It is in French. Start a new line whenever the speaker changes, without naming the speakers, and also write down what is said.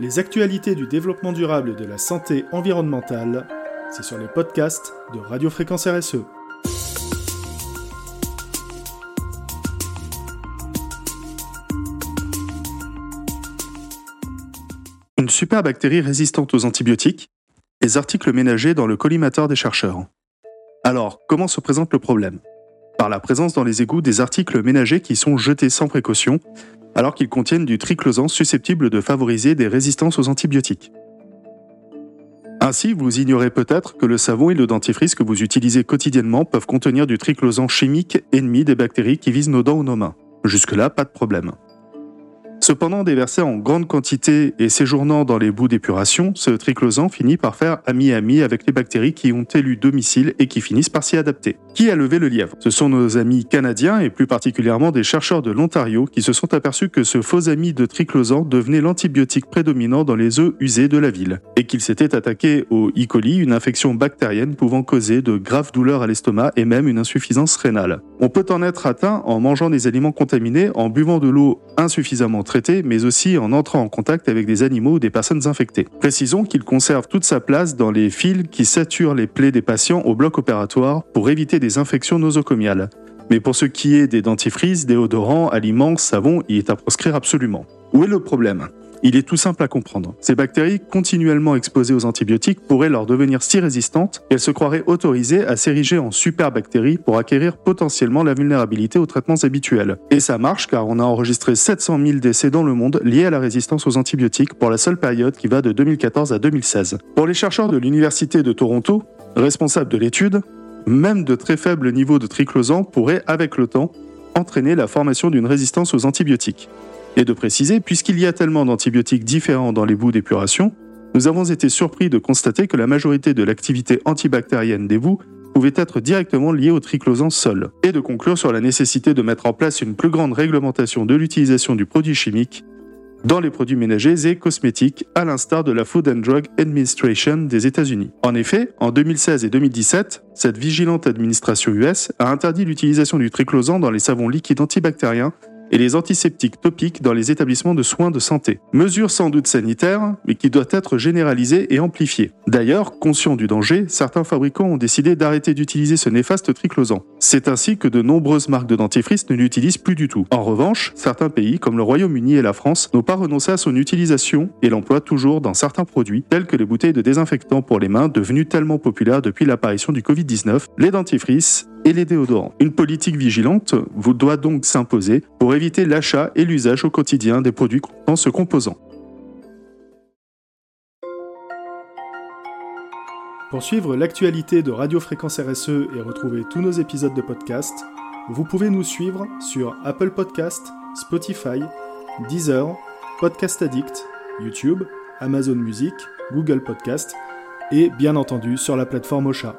Les actualités du développement durable et de la santé environnementale, c'est sur les podcasts de Radio Fréquence RSE.
Une superbactérie résistante aux antibiotiques, les articles ménagers dans le collimateur des chercheurs. Alors, comment se présente le problème? Par la présence dans les égouts des articles ménagers qui sont jetés sans précaution alors qu'ils contiennent du triclosan susceptible de favoriser des résistances aux antibiotiques. Ainsi, vous ignorez peut-être que le savon et le dentifrice que vous utilisez quotidiennement peuvent contenir du triclosan chimique ennemi des bactéries qui visent nos dents ou nos mains. Jusque-là, pas de problème. Cependant, déversé en grande quantité et séjournant dans les bouts d'épuration, ce triclosan finit par faire ami-ami avec les bactéries qui ont élu domicile et qui finissent par s'y adapter. Qui a levé le lièvre Ce sont nos amis canadiens et plus particulièrement des chercheurs de l'Ontario qui se sont aperçus que ce faux ami de triclosan devenait l'antibiotique prédominant dans les œufs usés de la ville et qu'il s'était attaqué au E. coli, une infection bactérienne pouvant causer de graves douleurs à l'estomac et même une insuffisance rénale. On peut en être atteint en mangeant des aliments contaminés, en buvant de l'eau insuffisamment traitée mais aussi en entrant en contact avec des animaux ou des personnes infectées. Précisons qu'il conserve toute sa place dans les fils qui saturent les plaies des patients au bloc opératoire pour éviter des infections nosocomiales. Mais pour ce qui est des dentifrices, déodorants, aliments, savons, il est à proscrire absolument. Où est le problème? Il est tout simple à comprendre. Ces bactéries, continuellement exposées aux antibiotiques, pourraient leur devenir si résistantes qu'elles se croiraient autorisées à s'ériger en superbactéries pour acquérir potentiellement la vulnérabilité aux traitements habituels. Et ça marche car on a enregistré 700 000 décès dans le monde liés à la résistance aux antibiotiques pour la seule période qui va de 2014 à 2016. Pour les chercheurs de l'Université de Toronto, responsables de l'étude, même de très faibles niveaux de triclosan pourraient, avec le temps, entraîner la formation d'une résistance aux antibiotiques. Et de préciser, puisqu'il y a tellement d'antibiotiques différents dans les bouts d'épuration, nous avons été surpris de constater que la majorité de l'activité antibactérienne des bouts pouvait être directement liée au triclosan seul, et de conclure sur la nécessité de mettre en place une plus grande réglementation de l'utilisation du produit chimique dans les produits ménagers et cosmétiques, à l'instar de la Food and Drug Administration des États-Unis. En effet, en 2016 et 2017, cette vigilante administration US a interdit l'utilisation du triclosan dans les savons liquides antibactériens et les antiseptiques topiques dans les établissements de soins de santé. Mesure sans doute sanitaire, mais qui doit être généralisée et amplifiée. D'ailleurs, conscients du danger, certains fabricants ont décidé d'arrêter d'utiliser ce néfaste triclosan. C'est ainsi que de nombreuses marques de dentifrice ne l'utilisent plus du tout. En revanche, certains pays, comme le Royaume-Uni et la France, n'ont pas renoncé à son utilisation et l'emploient toujours dans certains produits, tels que les bouteilles de désinfectant pour les mains devenues tellement populaires depuis l'apparition du Covid-19, les dentifrices et les déodorants. Une politique vigilante vous doit donc s'imposer pour éviter l'achat et l'usage au quotidien des produits contenant ce composant.
Pour suivre l'actualité de Radio Fréquence RSE et retrouver tous nos épisodes de podcast, vous pouvez nous suivre sur Apple Podcast, Spotify, Deezer, Podcast Addict, YouTube, Amazon Music, Google Podcast et bien entendu sur la plateforme Ocha.